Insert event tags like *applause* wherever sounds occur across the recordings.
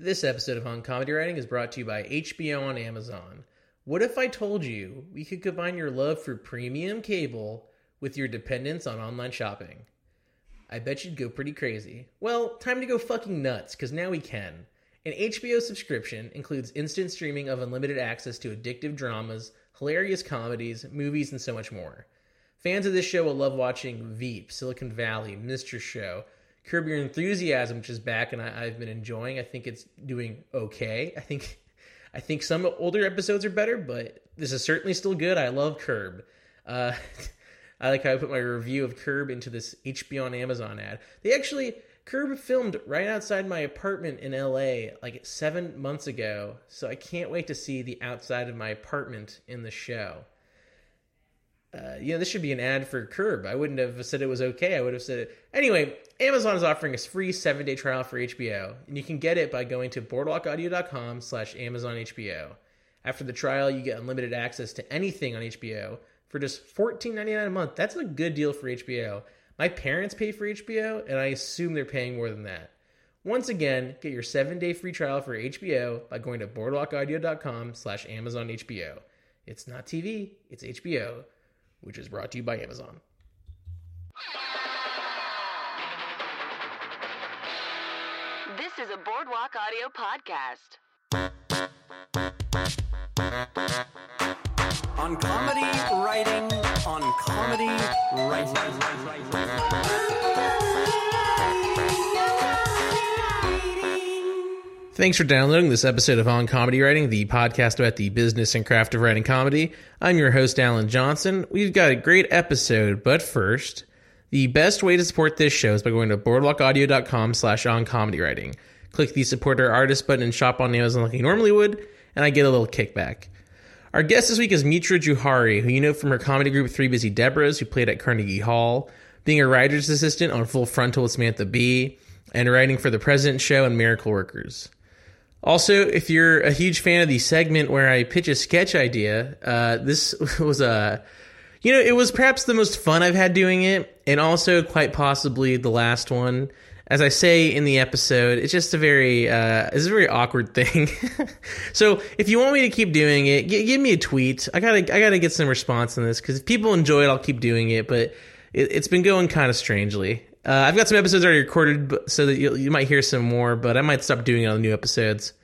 This episode of On Comedy Writing is brought to you by HBO on Amazon. What if I told you we could combine your love for premium cable with your dependence on online shopping? I bet you'd go pretty crazy. Well, time to go fucking nuts, because now we can. An HBO subscription includes instant streaming of unlimited access to addictive dramas, hilarious comedies, movies, and so much more. Fans of this show will love watching Veep, Silicon Valley, Mr. Show, Curb Your Enthusiasm, which is back and I, I've been enjoying. I think it's doing okay. I think I think some older episodes are better, but this is certainly still good. I love Curb. Uh, *laughs* I like how I put my review of Curb into this HBO on Amazon ad. They actually Curb filmed right outside my apartment in LA like seven months ago, so I can't wait to see the outside of my apartment in the show uh, you know, this should be an ad for Curb. I wouldn't have said it was okay. I would have said it. Anyway, Amazon is offering a free seven day trial for HBO, and you can get it by going to boardwalkaudio.com slash Amazon HBO. After the trial, you get unlimited access to anything on HBO for just $14.99 a month. That's a good deal for HBO. My parents pay for HBO, and I assume they're paying more than that. Once again, get your seven day free trial for HBO by going to boardwalkaudio.com slash Amazon HBO. It's not TV, it's HBO which is brought to you by Amazon. This is a Boardwalk Audio podcast. On comedy writing, on comedy writing. Thanks for downloading this episode of On Comedy Writing, the podcast about the business and craft of writing comedy. I'm your host, Alan Johnson. We've got a great episode, but first, the best way to support this show is by going to boardwalkaudio.com slash on comedy writing. Click the support our artist button and shop on Amazon like you normally would, and I get a little kickback. Our guest this week is Mitra Jouhari, who you know from her comedy group Three Busy Debras, who played at Carnegie Hall, being a writer's assistant on Full Frontal with Samantha Bee, and writing for The President Show and Miracle Workers. Also, if you're a huge fan of the segment where I pitch a sketch idea, uh, this *laughs* was a, you know, it was perhaps the most fun I've had doing it, and also quite possibly the last one. As I say in the episode, it's just a very, uh, it's a very awkward *laughs* thing. so if you want me to keep doing it, g- give me a tweet. I gotta, I gotta get some response on this because if people enjoy it, I'll keep doing it. But it, has been going kind of strangely. Uh, I've got some episodes already recorded, so that you, you, might hear some more, but I might stop doing it on new episodes.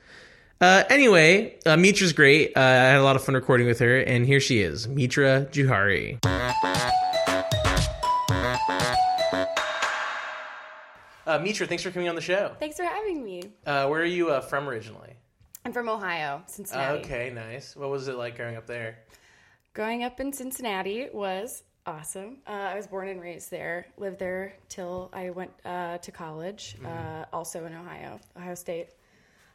Uh, anyway, uh, Mitra's great. Uh, I had a lot of fun recording with her, and here she is, Mitra Jouhari. Uh, Mitra, thanks for coming on the show. Thanks for having me. Uh, where are you uh, from originally? I'm from Ohio, Cincinnati. okay, nice. What was it like growing up there? Growing up in Cincinnati was awesome. Uh, I was born and raised there. Lived there till I went uh, to college, mm-hmm. uh, also in Ohio, Ohio State.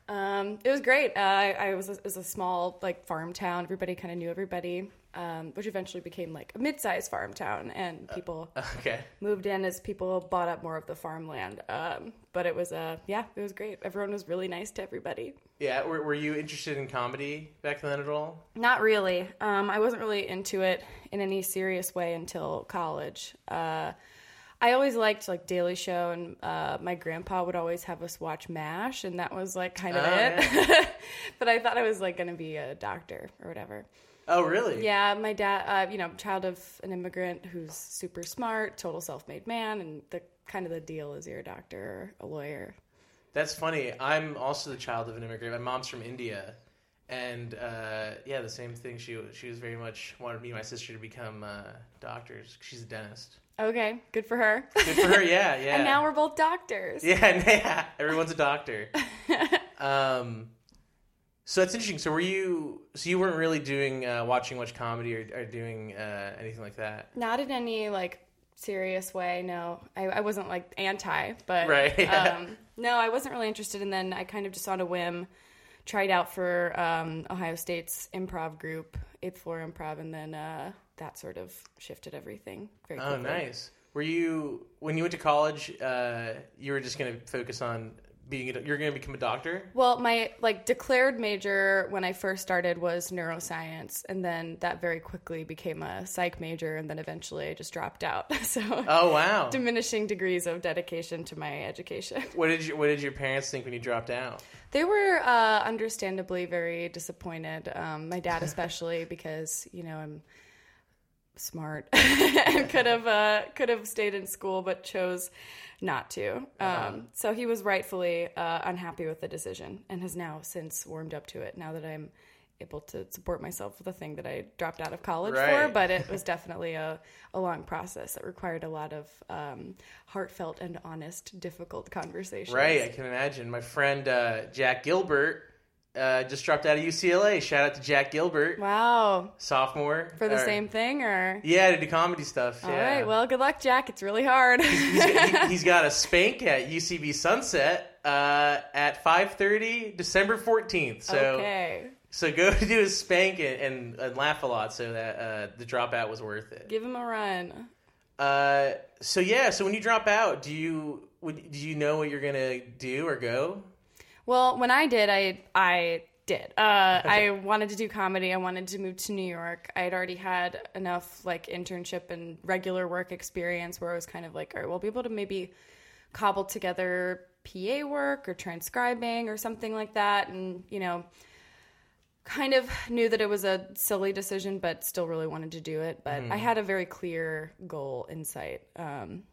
Um, it was great. Uh, I, I was, a, it was a small like farm town. Everybody kind of knew everybody um, which eventually became like a mid-sized farm town, and uh, people uh, *laughs* okay. moved in as people bought up more of the farmland. Um, but it was, uh, yeah, it was great. Everyone was really nice to everybody. Yeah, were, were you interested in comedy back then at all? Not really. Um, I wasn't really into it in any serious way until college. Uh, I always liked like Daily Show, and uh, my grandpa would always have us watch MASH, and that was like kind of oh, it. Yeah. *laughs* but I thought I was like going to be a doctor or whatever. Oh, really? Yeah, my dad, uh, you know, child of an immigrant who's super smart, total self-made man, and the kind of the deal is you're a doctor or a lawyer. That's funny. I'm also the child of an immigrant. My mom's from India, and uh, yeah, the same thing. She she was very much wanted me and my sister to become uh, doctors. She's a dentist. Okay, good for her. Good for her. Yeah, *laughs* yeah. and now we're both doctors. Yeah, *laughs* yeah. Everyone's a doctor. *laughs* um, so that's interesting. So were you? So you weren't really doing uh, watching much comedy or, or doing uh, anything like that? Not in any like serious way. No, I, I wasn't like anti, but right. Yeah. Um, no, I wasn't really interested. And then I kind of just on a whim tried out for um, Ohio State's improv group, Eighth Floor Improv, and then uh, that sort of shifted everything. Very oh, nice. Were you when you went to college? Uh, you were just going to focus on being a, you're going to become a doctor? Well, my like declared major when I first started was neuroscience, and then that very quickly became a psych major, and then eventually I just dropped out. *laughs* So Oh wow! diminishing degrees of dedication to my education. What did you What did your parents think when you dropped out? They were uh, understandably very disappointed. Um, my dad, especially, because you know I'm smart *laughs* and could have uh, could have stayed in school, but chose not to. Um, so he was rightfully uh, unhappy with the decision, and has now since warmed up to it. Now that I'm able to support myself with the thing that I dropped out of college for, but it *laughs* was definitely a, a long process that required a lot of um, heartfelt and honest, difficult conversations. Right, I can imagine. My friend uh, Jack Gilbert uh, just dropped out of UCLA. Shout out to Jack Gilbert, Wow. sophomore For the Or- same thing, or Yeah, to do comedy stuff. all yeah. right. Well, good luck, Jack. It's really hard. he's, *laughs* he's got a spank at UCB Sunset uh, at 5:30, December 14th. So okay, so go *laughs* do his spank and, and, and laugh a lot, so that uh, the dropout was worth it. give him a run. Uh, so yeah, so when you drop out, do you would, do you know what you're gonna do or go? Well, when I did, I I did. Uh, *laughs* I wanted to do comedy. I wanted to move to New York. I had already had enough like internship and regular work experience where I was kind of like, all right, we'll be able to maybe cobble together PA work or transcribing or something like that, and you know. Kind of knew that it was a silly decision, but still really wanted to do it. But I had a very clear goal in sight, um,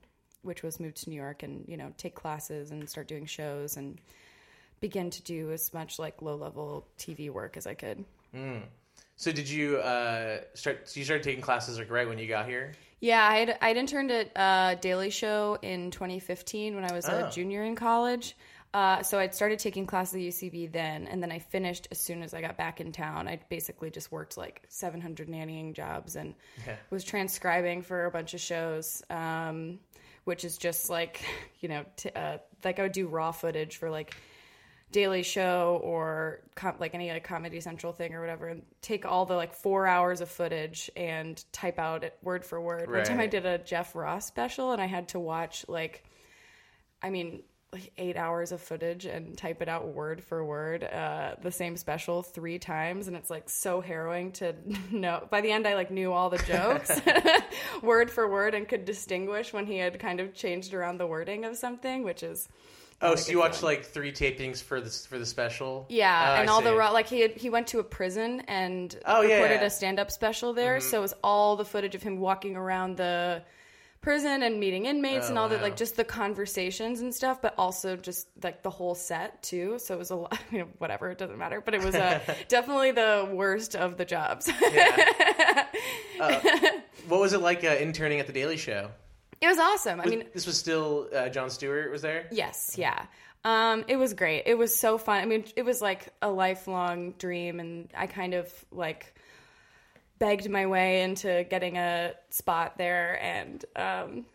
which was move to New York and you know take classes and start doing shows and begin to do as much like low level TV work as I could. So did you uh, start? So you started taking classes like right when you got here? Yeah, I'd, I'd interned at uh, Daily Show in 2015 when I was Oh. a junior in college. Uh, so I'd started taking classes at UCB then, and then I finished as soon as I got back in town. I basically just worked like 700 nannying jobs and Yeah. was transcribing for a bunch of shows, um, which is just like, *laughs* you know, t- uh, like I would do raw footage for like Daily Show or com- like any like Comedy Central thing or whatever, and take all the like four hours of footage and type out it word for word. One time I did a Jeff Ross special and I had to watch like, I mean, like eight hours of footage and type it out word for word, uh, the same special three times, and it's like so harrowing to *laughs* know. By the end, I like knew all the jokes *laughs* *laughs* word for word and could distinguish when he had kind of changed around the wording of something, which is Oh, so you watched like three tapings for the for the special? Yeah, Oh, and I all the see. raw like he had, he went to a prison and Oh, yeah, recorded yeah. a stand up special there. Mm-hmm. So it was all the footage of him walking around the prison and meeting inmates Oh, and all that, like just the conversations and stuff, but also just like the whole set too. So it was a lot, you know, whatever, it doesn't matter. But it was uh, *laughs* definitely the worst of the jobs. *laughs* What was it like uh, interning at the Daily Show? It was awesome. I mean, this was still uh, Jon Stewart was there. Yes, yeah. Um, it was great. It was so fun. I mean, it was like a lifelong dream, and I kind of like begged my way into getting a spot there, and um,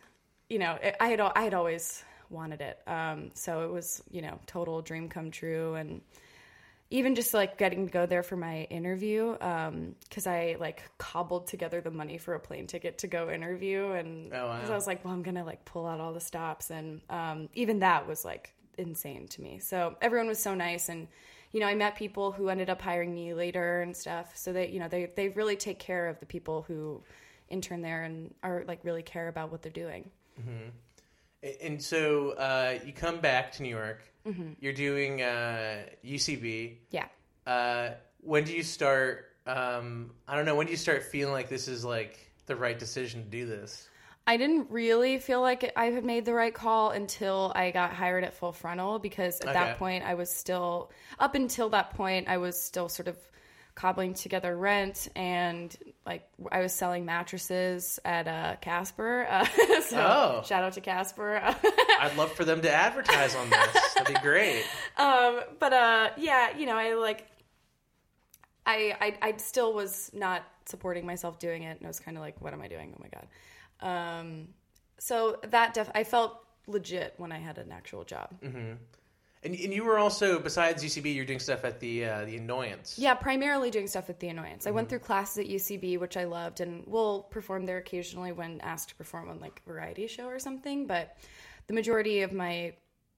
you know, it, I had I had always wanted it. Um, so it was you know total dream come true, and even just like getting to go there for my interview because I like cobbled together the money for a plane ticket to go interview, and Oh, wow. I was like, well, I'm gonna like pull out all the stops, and um, even that was like insane to me. So everyone was so nice, and you know, I met people who ended up hiring me later and stuff. So that you know, they they really take care of the people who intern there and are like really care about what they're doing. And so uh, you come back to New York. Mm-hmm. You're doing uh, UCB. Yeah. Uh, when do you start? Um, I don't know. When do you start feeling like this is like the right decision to do this? I didn't really feel like I had made the right call until I got hired at Full Frontal because at Okay. that point I was still up until that point I was still sort of cobbling together rent and like I was selling mattresses at uh, Casper. Uh, *laughs* so Oh. shout out to Casper. *laughs* I'd love for them to advertise on this. That'd be great. um, but uh, yeah, you know, I like, I, I, I still was not supporting myself doing it, and I was kind of like, what am I doing? Oh my god. Um, so that def- I felt legit when I had an actual job. And, and you were also besides UCB, you're doing stuff at the uh, the Annoyance. Yeah, primarily doing stuff at the Annoyance. I went through classes at UCB, which I loved, and will perform there occasionally when asked to perform on like a variety show or something. But the majority of my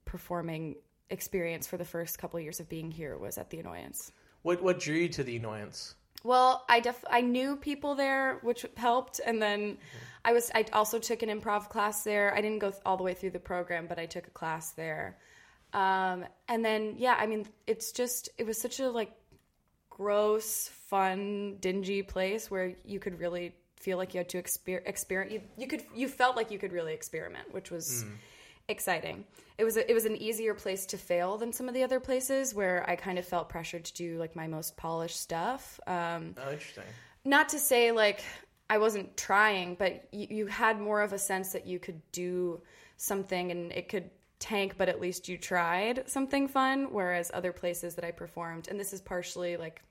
performing experience for the first couple years of being here was at the Annoyance. What what drew you to the annoyance? Well, I def I knew people there, which helped, and then I was I also took an improv class there. I didn't go all the way through the program, but I took a class there. Um, and then yeah, I mean, it's just it was such a like gross, fun, dingy place where you could really feel like you had to exper- experiment. You, you could you felt like you could really experiment, which was exciting. It was a, it was an easier place to fail than some of the other places where I kind of felt pressured to do like my most polished stuff. Um, Oh, interesting. not to say like I wasn't trying, but you, you had more of a sense that you could do something and it could tank, but at least you tried something fun. Whereas other places that I performed, and this is partially like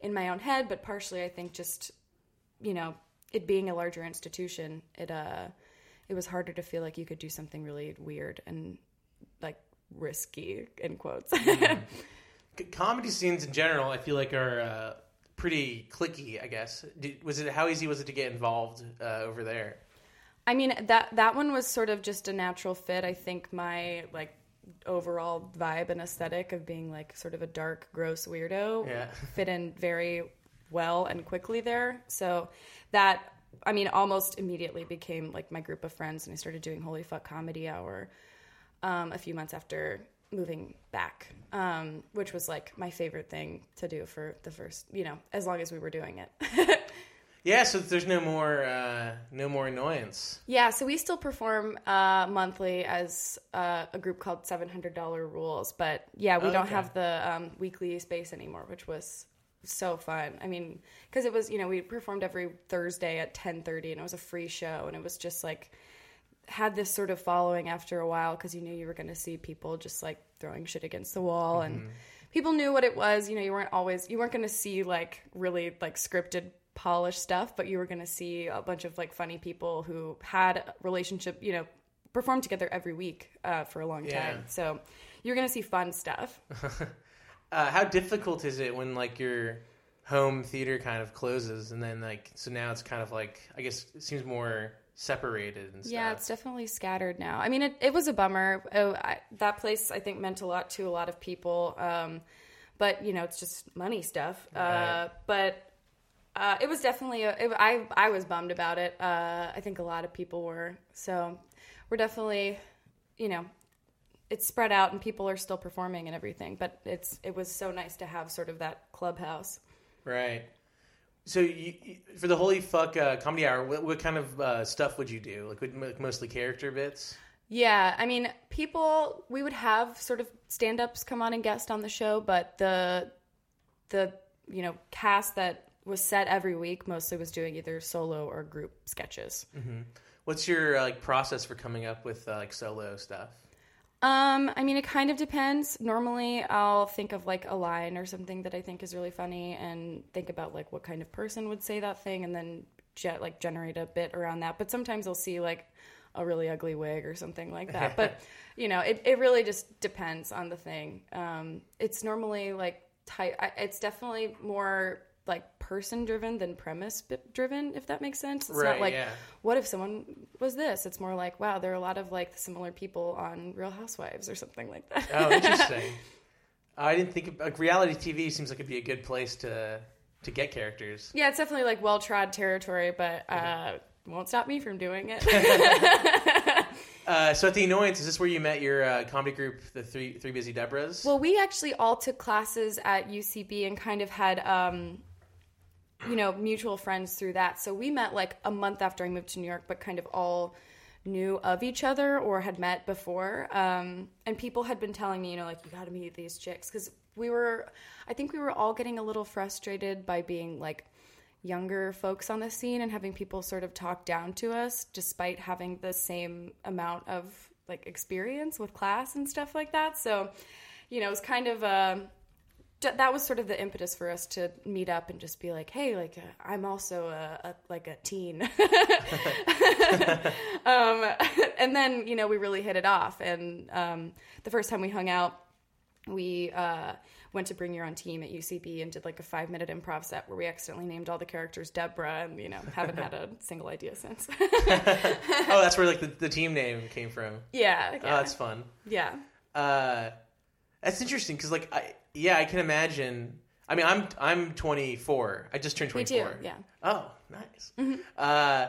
in my own head, but partially I think just you know it being a larger institution, it uh it was harder to feel like you could do something really weird and like risky in quotes. *laughs* C- comedy scenes in general, I feel like are uh, pretty cliquey. I guess. Did, was it how easy was it to get involved uh, over there? I mean that that one was sort of just a natural fit. I think my like overall vibe and aesthetic of being like sort of a dark, gross weirdo Yeah. *laughs* fit in very well and quickly there. So that I mean almost immediately became like my group of friends and I started doing Holy Fuck Comedy Hour um, a few months after moving back, um, which was like my favorite thing to do for the first, you know, as long as we were doing it. *laughs* Yeah, so there's no more uh, no more annoyance. Yeah, so we still perform uh, monthly as uh, a group called Seven Hundred Dollar Rules, but yeah, we Oh, don't okay. have the um, weekly space anymore, which was so fun. I mean, because it was you know we performed every Thursday at ten thirty, and it was a free show, and it was just like had this sort of following after a while because you knew you were going to see people just like throwing shit against the wall Mm-hmm. and people knew what it was you know you weren't always you weren't going to see like really like scripted polished stuff but you were going to see a bunch of like funny people who had relationship you know performed together every week uh, for a long Yeah. time so you're going to see fun stuff *laughs* Uh, how difficult is it when like your home theater kind of closes and then like so now it's kind of like I guess it seems more separated and stuff. Yeah, it's definitely scattered now. I mean, it, it was a bummer. Oh, I, that place, I think, meant a lot to a lot of people. Um, but, you know, it's just money stuff. Uh, but uh, it was definitely, a, it, I, I was bummed about it. Uh, I think a lot of people were. So we're definitely, you know, it's spread out and people are still performing and everything. But it's it was so nice to have sort of that clubhouse. right. So you, for the holy fuck uh, comedy hour, what, what kind of uh, stuff would you do? Like, would, like mostly character bits? Yeah, I mean, people we would have sort of stand-ups come on and guest on the show, but the the you know cast that was set every week mostly was doing either solo or group sketches. What's your uh, like process for coming up with uh, like solo stuff? Um, I mean, it kind of depends. Normally, I'll think of like a line or something that I think is really funny, and think about like what kind of person would say that thing, and then ge- like generate a bit around that. But sometimes I'll see like a really ugly wig or something like that. but *laughs* you know, it it really just depends on the thing. Um, it's normally like type. It's definitely more like person driven than premise driven if that makes sense it's Right, not like yeah. what if someone was this it's more like wow there are a lot of like similar people on real housewives or something like that Oh, *laughs* interesting. I didn't think of, like reality TV seems like it'd be a good place to to get characters. yeah it's definitely like well trod territory but uh won't stop me from doing it *laughs* Uh, so at the annoyance, is this where you met your uh, comedy group, the three three busy Debras? well we actually all took classes at ucb and kind of had um you know mutual friends through that. So we met like a month after i moved to new york but kind of all knew of each other or had met before. Um, and people had been telling me you know like you got to meet these chicks. Because we were i think we were all getting a little frustrated by being like younger folks on the scene and having people sort of talk down to us despite having the same amount of like experience with class and stuff like that. So you know it was kind of a, d- that was sort of the impetus for us to meet up and just be like, hey, like uh, I'm also a, a like a teen, *laughs* *laughs* um, *laughs* and then you know we really hit it off. And um, the first time we hung out, we uh, went to Bring Your Own Team at UCB and did like a five minute improv set where we accidentally named all the characters Deborah, and you know haven't had a single idea since. oh, that's where like the, the team name came from. yeah, Oh, that's fun. yeah. Uh, That's interesting because, like, I yeah, I can imagine. I mean, I'm I'm 24. I just turned Me 24. too, yeah. Oh, nice. Uh,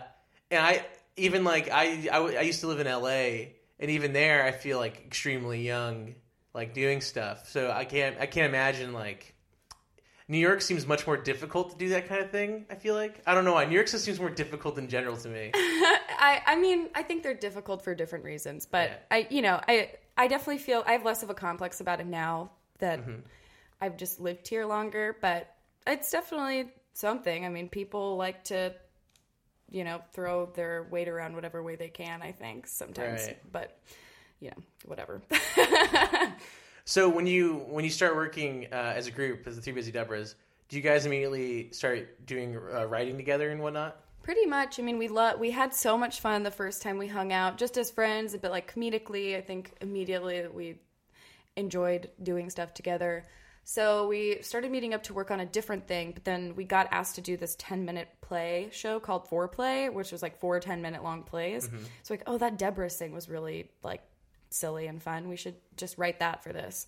and I even like I I used to live in LA, and even there, I feel like extremely young, like doing stuff. So I can't I can't imagine like. New York seems much more difficult to do that kind of thing. I feel like I don't know why New York just seems more difficult in general to me. *laughs* I, I mean, I think they're difficult for different reasons, but Yeah. I, you know, I, I definitely feel I have less of a complex about it now that Mm-hmm. I've just lived here longer. But it's definitely something. I mean, people like to, you know, throw their weight around whatever way they can. I think sometimes, Right. but you know, whatever. *laughs* So when you when you start working uh, as a group as the Three Busy Debras, do you guys immediately start doing uh, writing together and whatnot? Pretty much. I mean, we lo- we had so much fun the first time we hung out, just as friends, but like comedically. I think immediately we enjoyed doing stuff together. So we started meeting up to work on a different thing, but then we got asked to do this 10 minute play show called Foreplay, which was like four 10 minute long plays. So like, oh, that Deborah thing was really like silly and fun. We should just write that for this.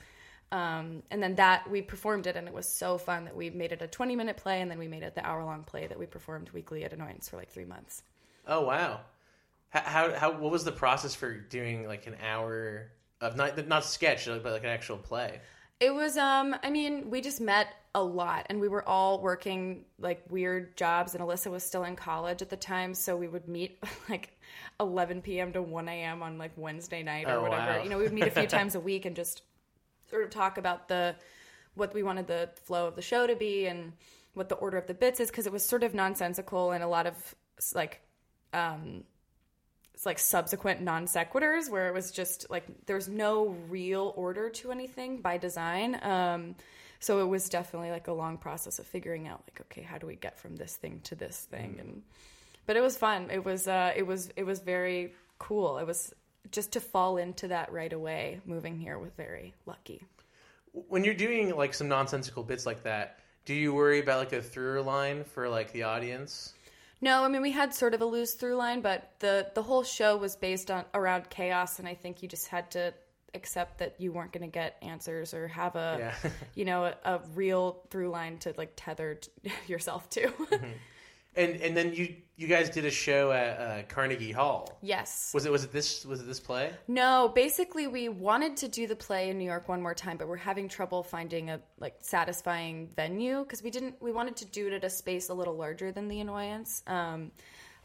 Um, and then that we performed it, and it was so fun that we made it a 20 minute play, and then we made it the hour long play that we performed weekly at Annoyance for like three months. Oh wow! How, how how what was the process for doing like an hour of not not sketch but like an actual play? It was, um, I mean, we just met a lot, and we were all working like weird jobs, and Alyssa was still in college at the time, so we would meet *laughs* like 11 p.m. to 1 a.m. on like Wednesday night or Oh, whatever. wow. You know, we would meet a few *laughs* times a week and just sort of talk about the what we wanted the flow of the show to be and what the order of the bits is because it was sort of nonsensical and a lot of like um like subsequent non sequiturs where it was just like there's no real order to anything by design. Um so it was definitely like a long process of figuring out like okay how do we get from this thing to this thing? And but it was fun. It was uh it was it was very cool. It was just to fall into that right away moving here was very lucky. When you're doing like some nonsensical bits like that, do you worry about like a through line for like the audience? No, I mean we had sort of a loose through line, but the the whole show was based on around chaos, and I think you just had to accept that you weren't going to get answers or have a Yeah. *laughs* you know a, a real through line to like tether t- *laughs* yourself to. Mm-hmm. And and then you you guys did a show at uh, Carnegie Hall. yes. Was it was it this was it this play? No, basically we wanted to do the play in New York one more time, but we're having trouble finding a like satisfying venue because we didn't we wanted to do it at a space a little larger than the annoyance. Um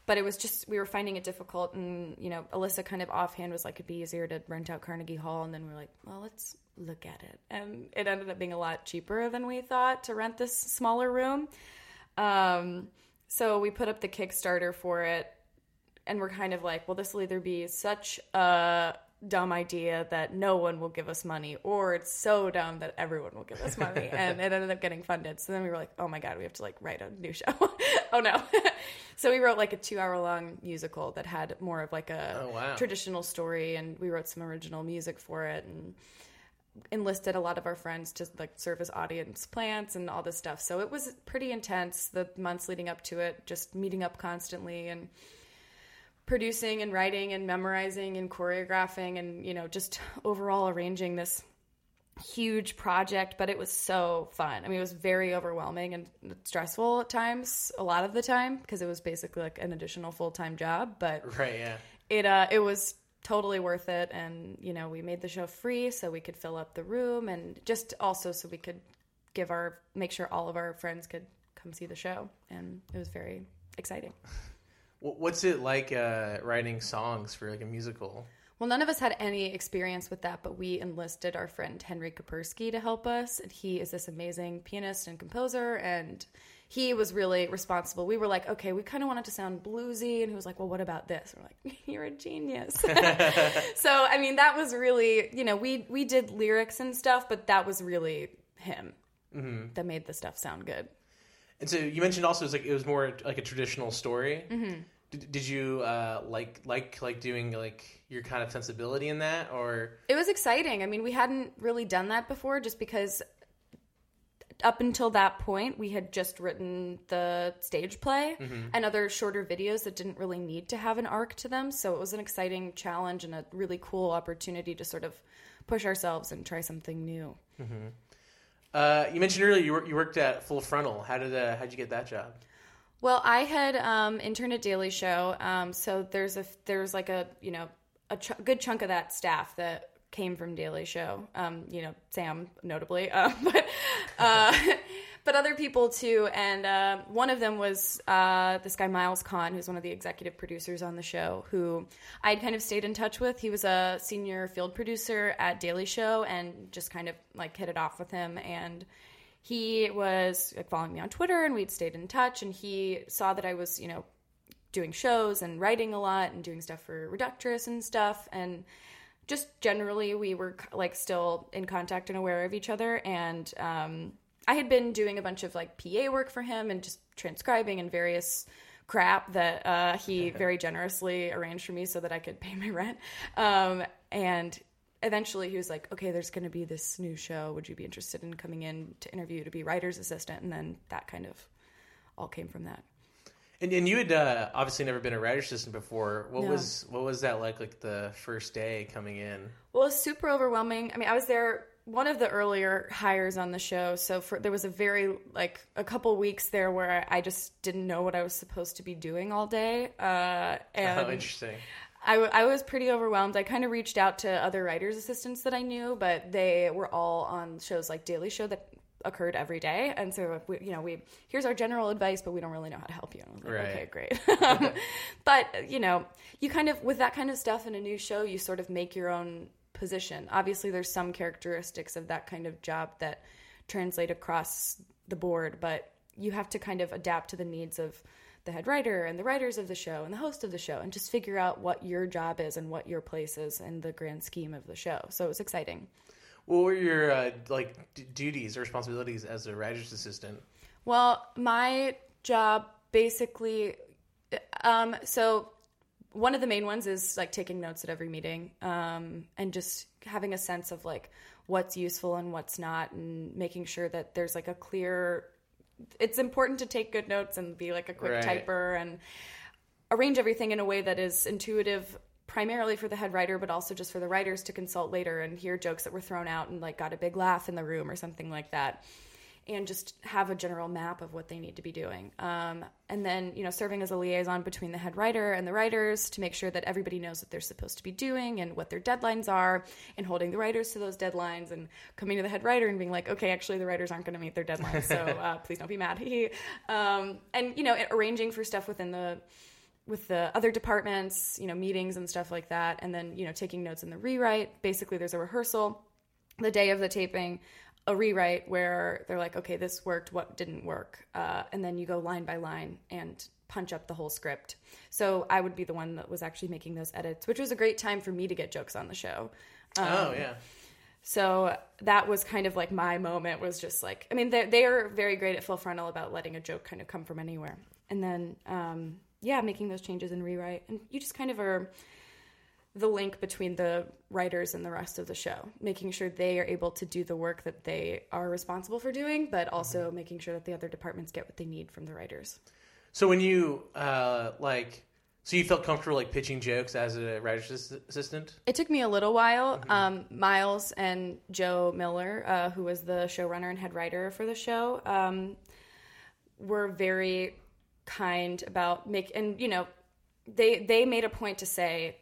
but it was just we were finding it difficult and you know, Alyssa kind of offhand was like it'd be easier to rent out Carnegie Hall and then we are like, well, let's look at it. And it ended up being a lot cheaper than we thought to rent this smaller room. Um so we put up the Kickstarter for it and we're kind of like, well, this will either be such a dumb idea that no one will give us money, or it's so dumb that everyone will give us money. *laughs* and it ended up getting funded. So then we were like, oh my God, we have to like write a new show. *laughs* oh no. *laughs* so we wrote like a two hour long musical that had more of like a Oh, wow. traditional story, and we wrote some original music for it. And enlisted a lot of our friends to like serve as audience plants and all this stuff. So it was pretty intense the months leading up to it, just meeting up constantly and producing and writing and memorizing and choreographing and you know just overall arranging this huge project but it was so fun i mean it was very overwhelming and stressful at times a lot of the time because it was basically like an additional full-time job but Right, yeah. it uh it was totally worth it. And you know we made the show free so we could fill up the room and just also so we could give our make sure all of our friends could come see the show. And it was very exciting. *laughs* What's it like uh, writing songs for like a musical? well none of us had any experience with that but we enlisted our friend henry kapersky to help us. And he is this amazing pianist and composer. And he was really responsible. We were like okay we kind of wanted to sound bluesy. And he was like well what about this? We're like *laughs* you're a genius. *laughs* So i mean that was really you know we we did lyrics and stuff but that was really him that made the stuff sound good. And so you mentioned also it was like it was more like a traditional story. Mm-hmm. Did, did you uh, like like like doing like your kind of sensibility in that, or? It was exciting. I mean, we hadn't really done that before just because up until that point, we had just written the stage play and other shorter videos that didn't really need to have an arc to them. So it was an exciting challenge and a really cool opportunity to sort of push ourselves and try something new. Uh, you mentioned earlier you, wor- you worked at Full Frontal. How did uh, how'd you get that job? Well, I had um, interned at Daily Show, um, so there's a there's like a you know a ch- good chunk of that staff that came from Daily Show. Um, you know, Sam notably, *laughs* uh, but uh, but other people too. And uh, one of them was uh, this guy Miles Kahn, who's one of the executive producers on the show, who I had kind of stayed in touch with. He was a senior field producer at Daily Show, and just kind of like hit it off with him and he was like, following me on Twitter and we'd stayed in touch and he saw that I was, you know, doing shows and writing a lot and doing stuff for Reductress and stuff and just generally we were like still in contact and aware of each other and um, I had been doing a bunch of like PA work for him and just transcribing and various crap that uh, he *laughs* very generously arranged for me so that I could pay my rent. Um, and eventually he was like, okay, there's going to be this new show. Would you be interested in coming in to interview to be writer's assistant? And then that kind of all came from that. And, and you had uh, obviously never been a writer's assistant before. What No. was what was that like? Like the first day coming in? Well, it was super overwhelming. I mean, I was there one of the earlier hires on the show, so for there was a very like a couple weeks there where I just didn't know what I was supposed to be doing all day, uh, *laughs* and oh, interesting. I, I was pretty overwhelmed. I kind of reached out to other writers' assistants that I knew, but they were all on shows like Daily Show that occurred every day, and so we, you know, we here's our general advice, but we don't really know how to help you. And I was like, Right. okay, great. *laughs* but you know, you kind of with that kind of stuff in a new show, you sort of make your own position. Obviously, there's some characteristics of that kind of job that translate across the board, but you have to kind of adapt to the needs of the head writer and the writers of the show and the host of the show and just figure out what your job is and what your place is in the grand scheme of the show. So it was exciting. What were your uh, like d- duties or responsibilities as a writer's assistant? Well, my job basically, um, so one of the main ones is like taking notes at every meeting um, and just having a sense of like what's useful and what's not, and making sure that there's like a clear. It's important to take good notes and be like a quick Right. typer and arrange everything in a way that is intuitive primarily for the head writer but also just for the writers to consult later and hear jokes that were thrown out and like got a big laugh in the room or something like that. And just have a general map of what they need to be doing. Um, and then you know serving as a liaison between the head writer and the writers to make sure that everybody knows what they're supposed to be doing and what their deadlines are and holding the writers to those deadlines and coming to the head writer and being like okay actually the writers aren't going to meet their deadlines so *laughs* uh, please don't be mad. *laughs* Um, and you know arranging for stuff within the with the other departments, you know, meetings and stuff like that, and then you know taking notes in the rewrite. Basically, there's a rehearsal the day of the taping, a rewrite where they're like, okay, this worked, what didn't work, uh, and then you go line by line and punch up the whole script. So I would be the one that was actually making those edits, which was a great time for me to get jokes on the show. oh yeah. So that was kind of like my moment was just like, I mean, they, they are very great at full frontal about letting a joke kind of come from anywhere. And then, um, yeah, making those changes and rewrite. And you just kind of are the link between the writers and the rest of the show, making sure they are able to do the work that they are responsible for doing, but also making sure that the other departments get what they need from the writers. So when you uh, like, so you felt comfortable like pitching jokes as a writer's assistant? It took me a little while. Um, Miles and Jo Miller, uh, who was the showrunner and head writer for the show, um, were very kind about make and you know they they made a point to say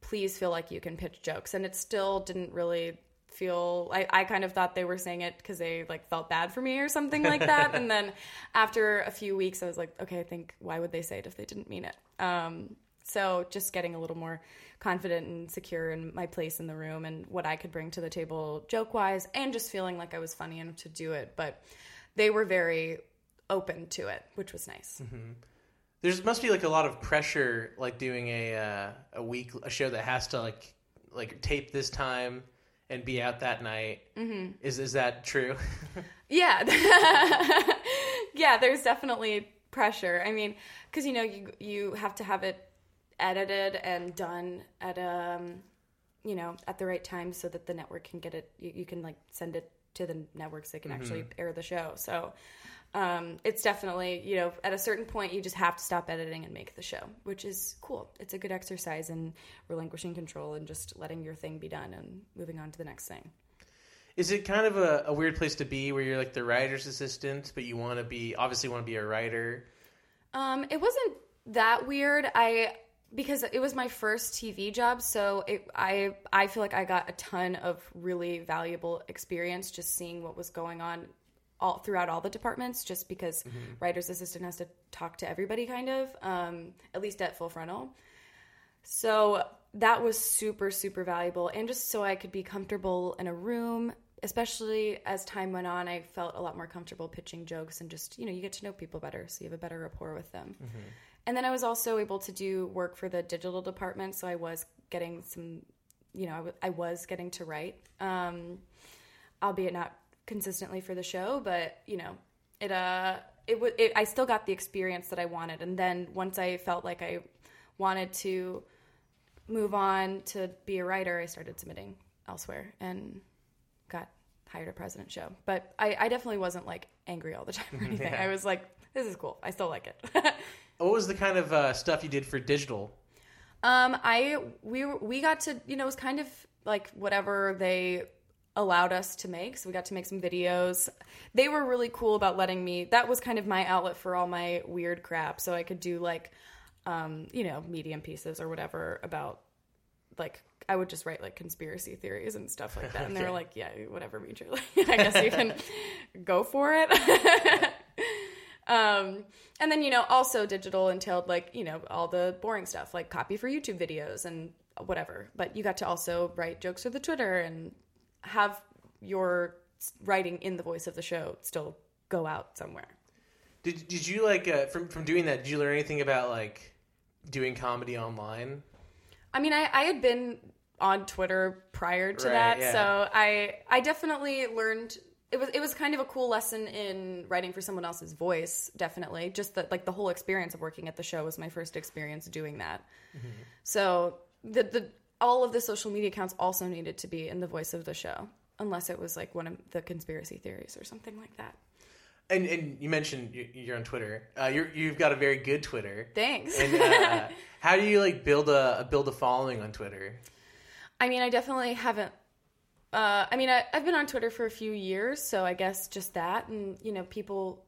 please feel like you can pitch jokes. And it still didn't really feel I, I kind of thought they were saying it because they like felt bad for me or something like that. *laughs* And then after a few weeks i was like okay i think why would they say it if they didn't mean it? Um, so just getting a little more confident and secure in my place in the room and what i could bring to the table joke wise and just feeling like i was funny enough to do it. But they were very open to it which was nice There's must be like a lot of pressure, like doing a uh, a week a show that has to like like tape this time and be out that night. Mm-hmm. Is is that true? *laughs* Yeah. *laughs* yeah, there's definitely pressure. I mean, cuz you know you you have to have it edited and done at um you know, at the right time so that the network can get it you, you can like send it to the networks that can actually air the show. So um, it's definitely you know at a certain point you just have to stop editing and make the show, which is cool. It's a good exercise in relinquishing control and just letting your thing be done and moving on to the next thing. Is it kind of a, a weird place to be where you're like the writer's assistant, but you want to be obviously want to be a writer? Um, it wasn't that weird. I because it was my first TV job, so it, I I feel like I got a ton of really valuable experience just seeing what was going on all throughout all the departments. Just because writer's assistant has to talk to everybody, kind of, um, at least at full frontal. So that was super, super valuable. And just so I could be comfortable in a room, especially as time went on, I felt a lot more comfortable pitching jokes and just, you know, you get to know people better. So you have a better rapport with them. And then I was also able to do work for the digital department. So I was getting some, you know, I, w- I was getting to write, um, albeit not consistently for the show, but, you know, it, uh, it, w- it, I still got the experience that I wanted. And then once I felt like I wanted to move on to be a writer, I started submitting elsewhere and got hired at President Show. But I, I definitely wasn't like angry all the *laughs* time or anything. Yeah. I was like, this is cool. I still like it. *laughs* What was the kind of uh, stuff you did for digital? um, I we we got to you know it was kind of like whatever they allowed us to make. So we got to make some videos. They were really cool about letting me. That was kind of my outlet for all my weird crap. So I could do like um, you know medium pieces or whatever about like I would just write like conspiracy theories and stuff like that. And they were *laughs* like, yeah, whatever. Like, *laughs* I guess you can *laughs* go for it. um, and then, you know, also digital entailed like, you know, all the boring stuff like copy for YouTube videos and whatever. But you got to also write jokes for the Twitter and have your writing in the voice of the show still go out somewhere. Did did you like uh, from from doing that? Did you learn anything about like doing comedy online? I mean, I, I had been on Twitter prior to Right, that, yeah. so I I definitely learned. It was it was kind of a cool lesson in writing for someone else's voice. Definitely, just that like the whole experience of working at the show was my first experience doing that. Mm-hmm. So the the all of the social media accounts also needed to be in the voice of the show, unless it was like one of the conspiracy theories or something like that. And and you mentioned you- you're on Twitter. Uh, you're you've got a very good Twitter. Thanks. And uh, *laughs* how do you like build a build a following on Twitter? I mean, I definitely haven't. Uh, I mean, I, I've been on Twitter for a few years, so I guess just that, and you know, people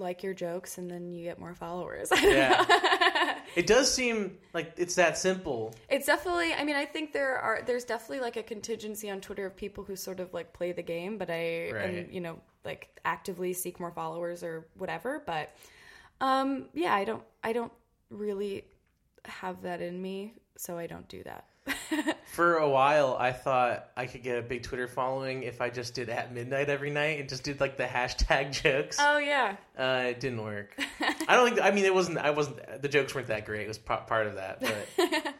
like your jokes, and then you get more followers. *laughs* Yeah. it does seem like it's that simple. it's definitely. I mean, I think there are. There's definitely like a contingency on Twitter of people who sort of like play the game, but I, Right. and you know, like actively seek more followers or whatever. But um, yeah, I don't. I don't really have that in me, so I don't do that. *laughs* For a while, I thought I could get a big Twitter following if I just did at midnight every night and just did like the hashtag *laughs* jokes. oh yeah. Uh, it didn't work. *laughs* I don't think. I mean, it wasn't. I wasn't. The jokes weren't that great. It was pa- part of that, but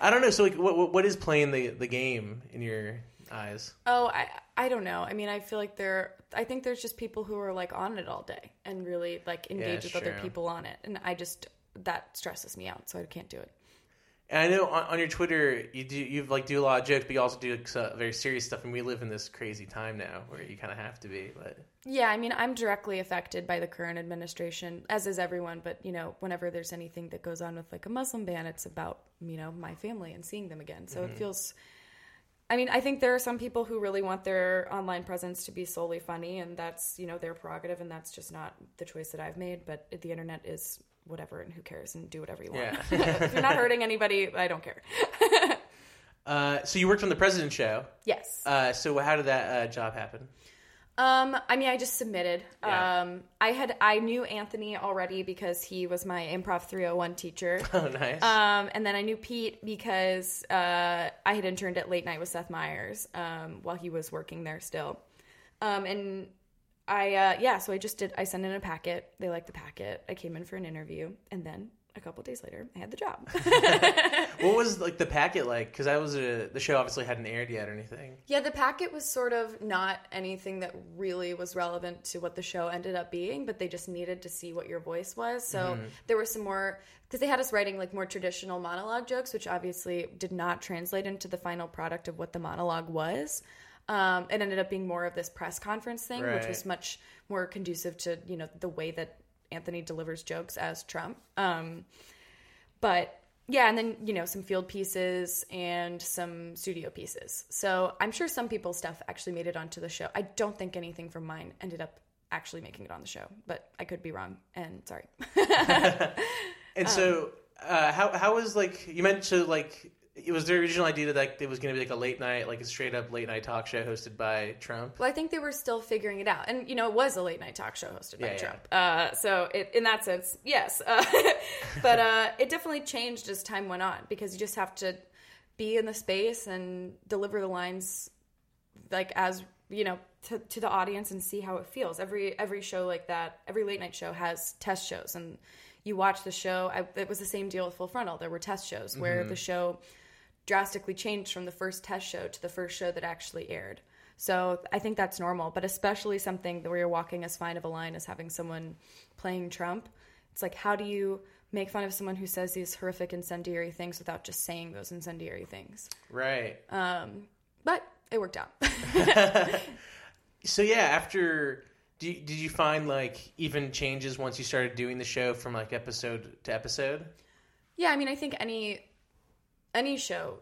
I don't know. So, like, what what- is playing the the game in your eyes? Oh, I I don't know. I mean, I feel like there. I think there's just people who are like on it all day and really like engage with other people on it, and I just that stresses me out, so I can't do it. And I know on, on your Twitter, you do you like do a lot of jokes, but you also do so- uh, very serious stuff. And we live in this crazy time now where you kind of have to be. But Yeah, I mean, I'm directly affected by the current administration, as is everyone. But you know, whenever there's anything that goes on with like a Muslim ban, it's about you know my family and seeing them again. So it mm-hmm. feels. I mean, I think there are some people who really want their online presence to be solely funny, and that's you know their prerogative, and that's just not the choice that I've made. But the internet is whatever, and who cares, and do whatever you want. Yeah. *laughs* if you're not hurting anybody, I don't care. *laughs* uh, so you worked on the President Show. yes. Uh, so how did that uh, job happen? Um, I mean, I just submitted. Yeah. Um, I had I knew Anthony already because he was my improv 301 teacher. *laughs* Oh, nice. Um, and then I knew Pete because uh, I had interned at Late Night with Seth Meyers um, while he was working there still. Um, and I, uh, yeah, so I just did, I sent in a packet. They liked the packet. I came in for an interview. And then a couple days later, I had the job. *laughs* what was like the packet like? Because I was a, the show obviously hadn't aired yet or anything. Yeah, the packet was sort of not anything that really was relevant to what the show ended up being, but they just needed to see what your voice was. So there were some more because they had us writing like more traditional monologue jokes, which obviously did not translate into the final product of what the monologue was. Um, it ended up being more of this press conference thing, which was much more conducive to you know the way that Anthony delivers jokes as Trump. Um, but yeah, and then you know some field pieces and some studio pieces. So I'm sure some people's stuff actually made it onto the show. I don't think anything from mine ended up actually making it on the show, but I could be wrong. And sorry. *laughs* *laughs* And so, uh, how how was like you mentioned like it was the original idea that like, it was going to be like a late night, like a straight up late night talk show hosted by Trump. Well, I think they were still figuring it out, and you know, it was a late night talk show hosted by Yeah, yeah. Trump. Uh, so, it, in that sense, yes, uh, *laughs* but uh, it definitely changed as time went on because you just have to be in the space and deliver the lines like as you know to, to the audience and see how it feels. Every every show like that, every late night show has test shows, and you watch the show. I, it was the same deal with Full Frontal. There were test shows where the show drastically changed from the first test show to the first show that actually aired. So I think that's normal, but especially something where you're walking as fine of a line as having someone playing Trump. It's like, how do you make fun of someone who says these horrific incendiary things without just saying those incendiary things? Right. Um, but it worked out. *laughs* *laughs* So yeah, after did you find like even changes once you started doing the show from like episode to episode? Yeah, I mean, I think any any show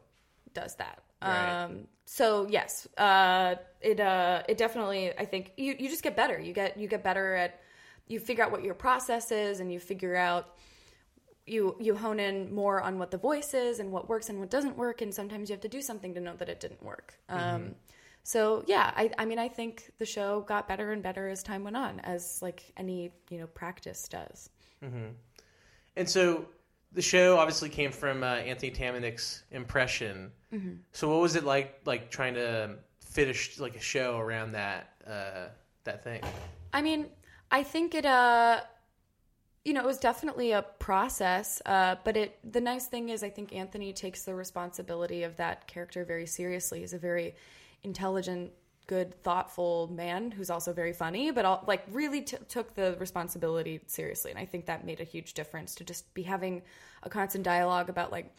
does that. Right. Um, so yes, uh, it uh, it definitely. I think you you just get better. You get you get better at you figure out what your process is, and you figure out you you hone in more on what the voice is and what works and what doesn't work. And sometimes you have to do something to know that it didn't work. Um, so yeah, I I mean, I think the show got better and better as time went on, as like any you know practice does. And so the show obviously came from uh, Anthony Atamanuik's impression. So what was it like like trying to finish like a show around that uh, that thing? I mean, I think it uh you know, it was definitely a process, uh, but it the nice thing is I think Anthony takes the responsibility of that character very seriously. He's a very intelligent, good, thoughtful man who's also very funny, but all, like really t- took the responsibility seriously, and I think that made a huge difference to just be having a constant dialogue about like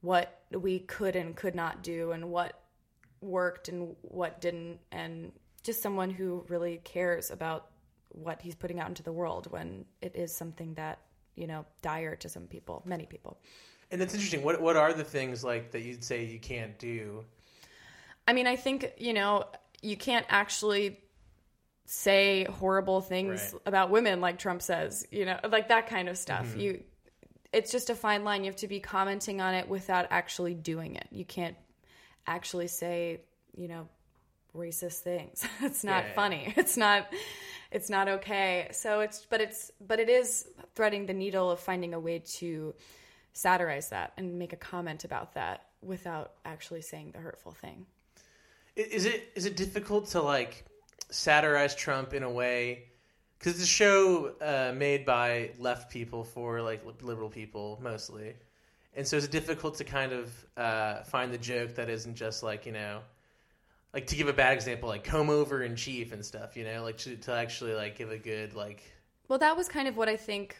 what we could and could not do and what worked and what didn't and just someone who really cares about what he's putting out into the world when it is something that you know dire to some people many people And that's interesting. What what are the things like that you'd say you can't do? i mean i think you know you can't actually say horrible things Right. about women like trump says you know like that kind of stuff. Mm-hmm. You it's just a fine line. You have to be commenting on it without actually doing it. You can't actually say you know racist things. *laughs* It's not Yeah, yeah. funny. *laughs* It's not it's not okay. So it's but it's but it is threading the needle of finding a way to satirize that and make a comment about that without actually saying the hurtful thing Is it is it difficult to like satirize Trump in a way? Because it's a show uh, made by left people for like liberal people mostly, and so is it difficult to kind of uh, find the joke that isn't just like you know, like to give a bad example, like comb over in chief and stuff, you know, like to, to actually like give a good like Well, that was kind of what I think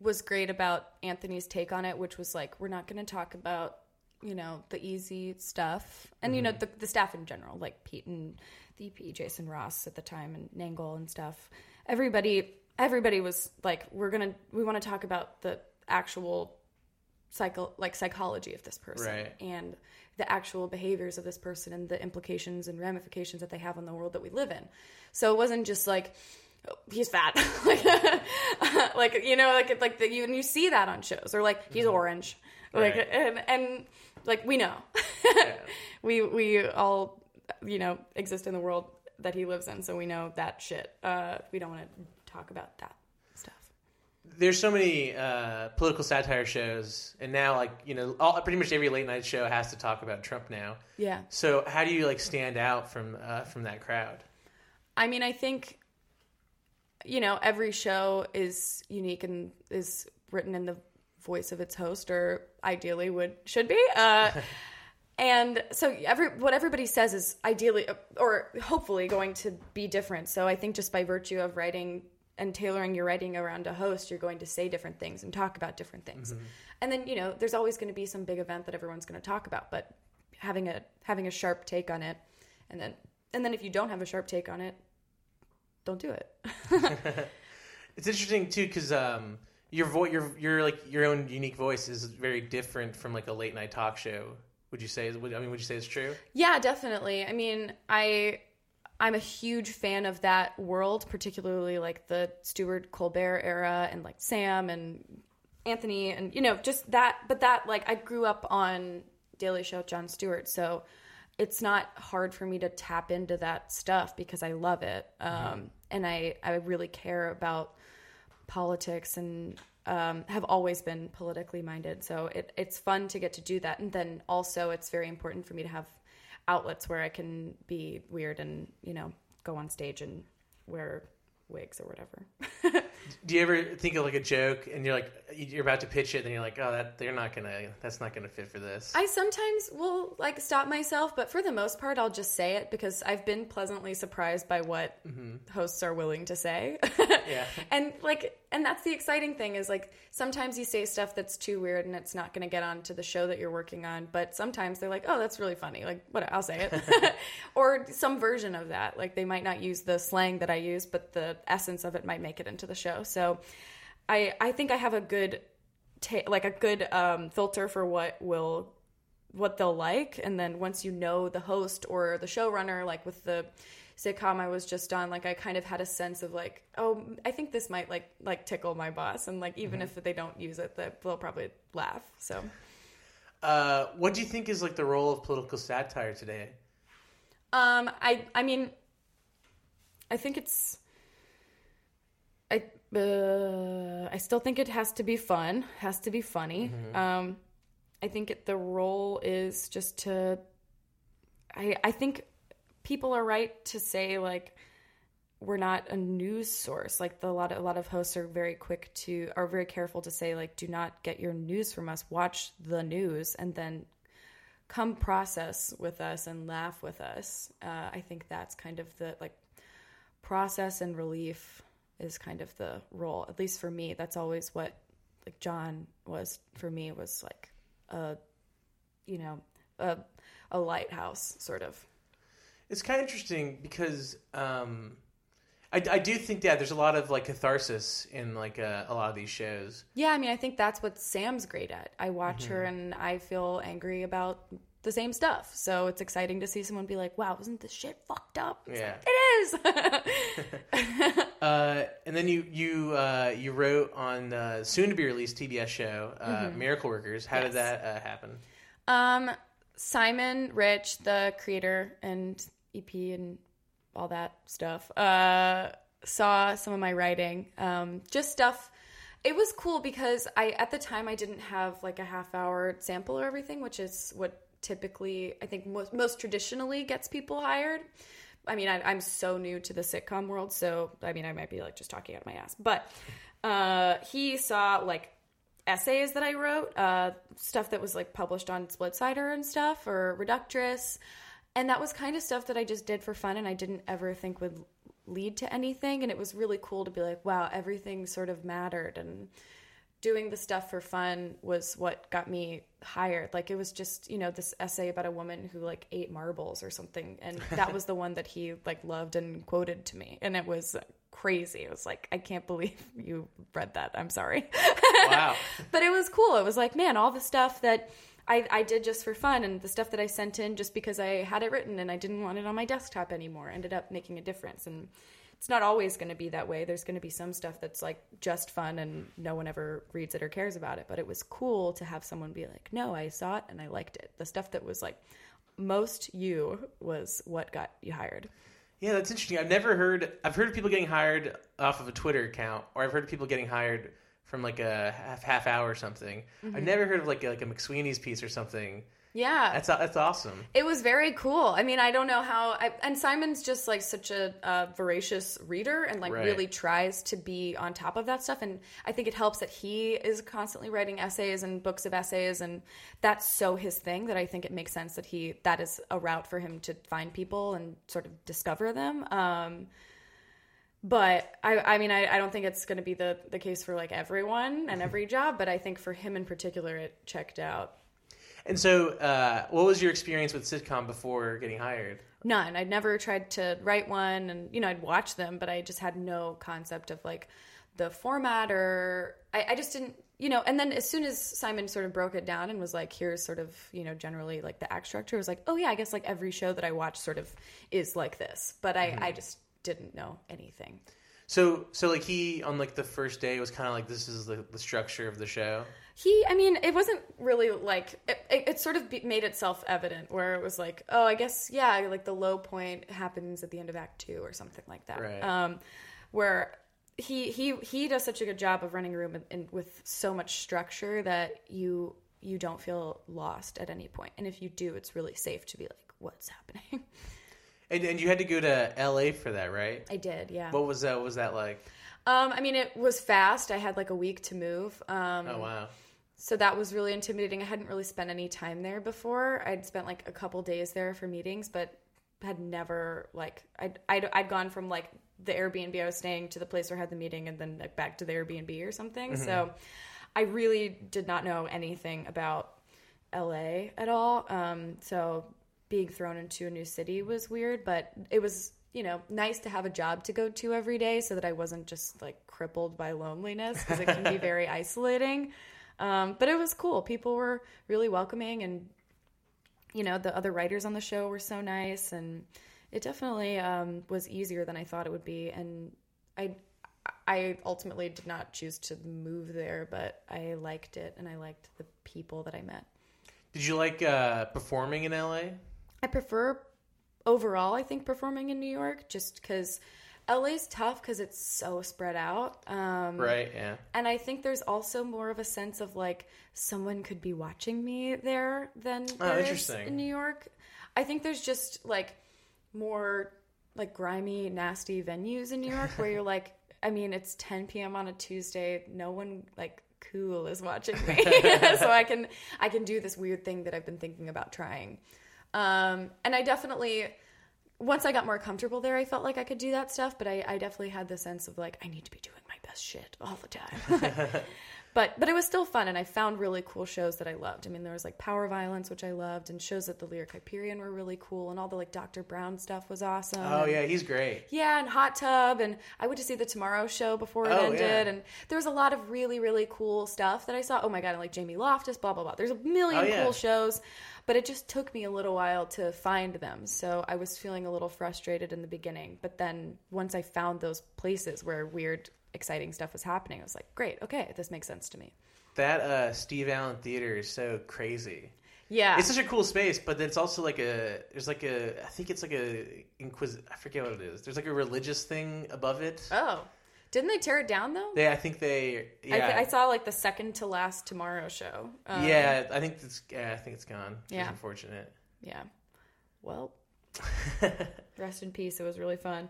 was great about Anthony's take on it, which was like, we're not going to talk about, you know, the easy stuff. And, you know, mm-hmm. the, the staff in general, like Pete and the EP, Jason Ross at the time, and Nangle and stuff. Everybody, everybody was like, we're to, we want to talk about the actual psycho, like psychology of this person Right. and the actual behaviors of this person and the implications and ramifications that they have on the world that we live in. So it wasn't just like oh, he's fat, *laughs* like, *laughs* like you know, like like the, you and you see that on shows or like he's mm-hmm. orange, like Right. and and like we know, *laughs* we we all you know exist in the world that he lives in, so we know that shit. Uh, we don't want to talk about that stuff. there's so many uh, political satire shows, and now like you know, all, pretty much every late night show has to talk about Trump now. Yeah. So how do you like stand out from uh, from that crowd? I mean, I think, you know, every show is unique and is written in the voice of its host, or ideally would should be. Uh, *laughs* and so every what everybody says is ideally or hopefully going to be different. So I think just by virtue of writing and tailoring your writing around a host, you're going to say different things and talk about different things. And then you know, there's always going to be some big event that everyone's going to talk about, but having a having a sharp take on it, and then and then if you don't have a sharp take on it, don't do it. *laughs* *laughs* It's interesting too because um, your vo- your your like your own unique voice is very different from like a late night talk show. Would you say? Would, I mean, would you say it's true? Yeah, definitely. I mean, I I'm a huge fan of that world, particularly like the Stewart Colbert era and like Sam and Anthony and you know just that. But that like I grew up on Daily Show with Jon Stewart, so it's not hard for me to tap into that stuff because I love it, um, and I I really care about politics and um, have always been politically minded. So it, it's fun to get to do that. And then also, it's very important for me to have outlets where I can be weird and, you know, go on stage and wear wigs or whatever. *laughs* Do you ever think of like a joke and you're like you're about to pitch it and you're like, oh, that they're not gonna that's not gonna fit for this. I sometimes will like stop myself, but for the most part, I'll just say it because I've been pleasantly surprised by what mm-hmm. hosts are willing to say. Yeah. *laughs* and like, and that's the exciting thing is like sometimes you say stuff that's too weird and it's not going to get onto the show that you're working on, but sometimes they're like, oh, that's really funny. Like, what? I'll say it, *laughs* *laughs* or some version of that. Like they might not use the slang that I use, but the essence of it might make it into the show. So, I I think I have a good ta- like a good um, filter for what will what they'll like and then once you know the host or the showrunner like with the sitcom I was just on like I kind of had a sense of like oh I think this might like like tickle my boss and like even if they don't use it that they'll probably laugh so Uh, what do you think is like the role of political satire today? Um, I I mean, I think it's. I uh, I still think it has to be fun, has to be funny. Um, I think it, the role is just to. I I think people are right to say like we're not a news source. Like the, a lot of a lot of hosts are very quick to are very careful to say like do not get your news from us. Watch the news and then come process with us and laugh with us. Uh, I think that's kind of the like process and relief is kind of the role. At least for me, that's always what like Jon was for me was like a you know a a lighthouse sort of. It's kind of interesting because um, I, I do think that there's a lot of like catharsis in like uh, a lot of these shows. Yeah, I mean, I think that's what Sam's great at. I watch her and I feel angry about the same stuff. So it's exciting to see someone be like, "Wow, isn't this shit fucked up?" It's Yeah. like, it is. *laughs* Uh, and then you you uh, you wrote on the soon to be released TBS show uh, Miracle Workers. How did Mm-hmm. That uh, happen? Um, Simon Rich, the creator and EP and all that stuff, uh, saw some of my writing. Um, just stuff. It was cool because I at the time I didn't have like a half hour sample or everything, which is what typically I think most, most traditionally gets people hired. I mean, I, I'm so new to the sitcom world, so I mean, I might be like just talking out my ass, but uh, he saw like essays that I wrote, uh, stuff that was like published on Splitsider and stuff, or Reductress, and that was kind of stuff that I just did for fun, and I didn't ever think would lead to anything, and it was really cool to be like, wow, everything sort of mattered, and doing the stuff for fun was what got me hired. Like it was just, you know, this essay about a woman who like ate marbles or something and that was the one that he like loved and quoted to me and it was crazy. It was like I can't believe *laughs* you read that. I'm sorry. Wow. *laughs* but it was cool. It was like, man, all the stuff that I, I did just for fun and the stuff that I sent in just because I had it written and I didn't want it on my desktop anymore ended up making a difference. And it's not always going to be that way. There's going to be some stuff that's like just fun and no one ever reads it or cares about it. But it was cool to have someone be like, no, I saw it and I liked it. The stuff that was like most you was what got you hired. Yeah, that's interesting. I've never heard. I've heard of people getting hired off of a Twitter account, or I've heard of people getting hired from like a half half hour or something. Mm-hmm. I've never heard of like a, like a McSweeney's piece or something. Yeah. That's that's awesome. It was very cool. I mean, I don't know how. I, and Simon's just like such a uh, voracious reader and like Right. really tries to be on top of that stuff. And I think it helps that he is constantly writing essays and books of essays, and that's so his thing that I think it makes sense that he that is a route for him to find people and sort of discover them. Um, but I, I mean, I, I don't think it's going to be the the case for like everyone and every job. But I think for him in particular, it checked out. And so, uh, what was your experience with sitcom before getting hired? None. I'd never tried to write one, and you know, I'd watch them, but I just had no concept of like the format or I, I just didn't, you know. And then as soon as Simon sort of broke it down and was like, "Here's sort of, you know, generally like the act structure," I was like, "Oh yeah, I guess like every show that I watch sort of is like this," but I, I just didn't know anything. So, so like he on like the first day was kind of like this is the, the structure of the show. He, I mean, it wasn't really like it, it, it sort of be, made itself evident where it was like, oh, I guess yeah, like the low point happens at the end of Act Two or something like that. Right. Um, where he he he does such a good job of running a room and, with so much structure that you you don't feel lost at any point. point, and if you do, it's really safe to be like, what's happening. *laughs* And, and you had to go to L.A. for that, right? I did, yeah. What was that? What was that like? Um, I mean, it was fast. I had like a week to move. Um, Oh wow. So that was really intimidating. I hadn't really spent any time there before. I'd spent like a couple days there for meetings, but had never like I'd, I'd I'd gone from like the Airbnb I was staying to the place where I had the meeting, and then like back to the Airbnb or something. So I really did not know anything about LA at all. Um, so being thrown into a new city was weird, but it was you know nice to have a job to go to every day so that I wasn't just like crippled by loneliness because it can be very *laughs* isolating. Um, but it was cool. People were really welcoming, and you know the other writers on the show were so nice, and it definitely um, was easier than I thought it would be. And I, I ultimately did not choose to move there, but I liked it, and I liked the people that I met. Did you like uh, performing in L.A.? I prefer overall, I think, performing in New York just because LA's tough because it's so spread out. Um, Right. Yeah. And I think there's also more of a sense of like someone could be watching me there than Oh, there is in New York. I think there's just like more like grimy, nasty venues in New York where you're like, I mean, it's 10 p.m. on a Tuesday. No one like cool is watching me, *laughs* so I can I can do this weird thing that I've been thinking about trying. Um, and I definitely once I got more comfortable there, I felt like I could do that stuff, but I, I definitely had the sense of like I need to be doing my best shit all the time. *laughs* but but it was still fun, and I found really cool shows that I loved. I mean, there was like Power Violence, which I loved, and shows at the Lyric Hyperion were really cool, and all the like Dr. Brown stuff was awesome. Oh and- yeah, he's great. yeah, and Hot Tub, and I went to see the Tomorrow Show before it Oh, ended, yeah. and there was a lot of really, really cool stuff that I saw. Oh my god, and like Jamie Loftus, blah blah blah. There's a million Oh, yeah. cool shows, but it just took me a little while to find them. So I was feeling a little frustrated in the beginning, but then once I found those places where weird, exciting stuff was happening, I was like, great, okay, this makes sense to me. That uh, Steve Allen Theater is so crazy. Yeah, It's such a cool space, but it's also like a there's like a I think it's like a inquis I forget what it is. There's like a religious thing above it. oh, didn't they tear it down though? They I think they yeah I, th- I saw like the second to last Tomorrow Show. Um, yeah I think it's yeah, I think it's gone. Which Yeah. is unfortunate. Yeah. Well, *laughs* rest in peace. It was really fun.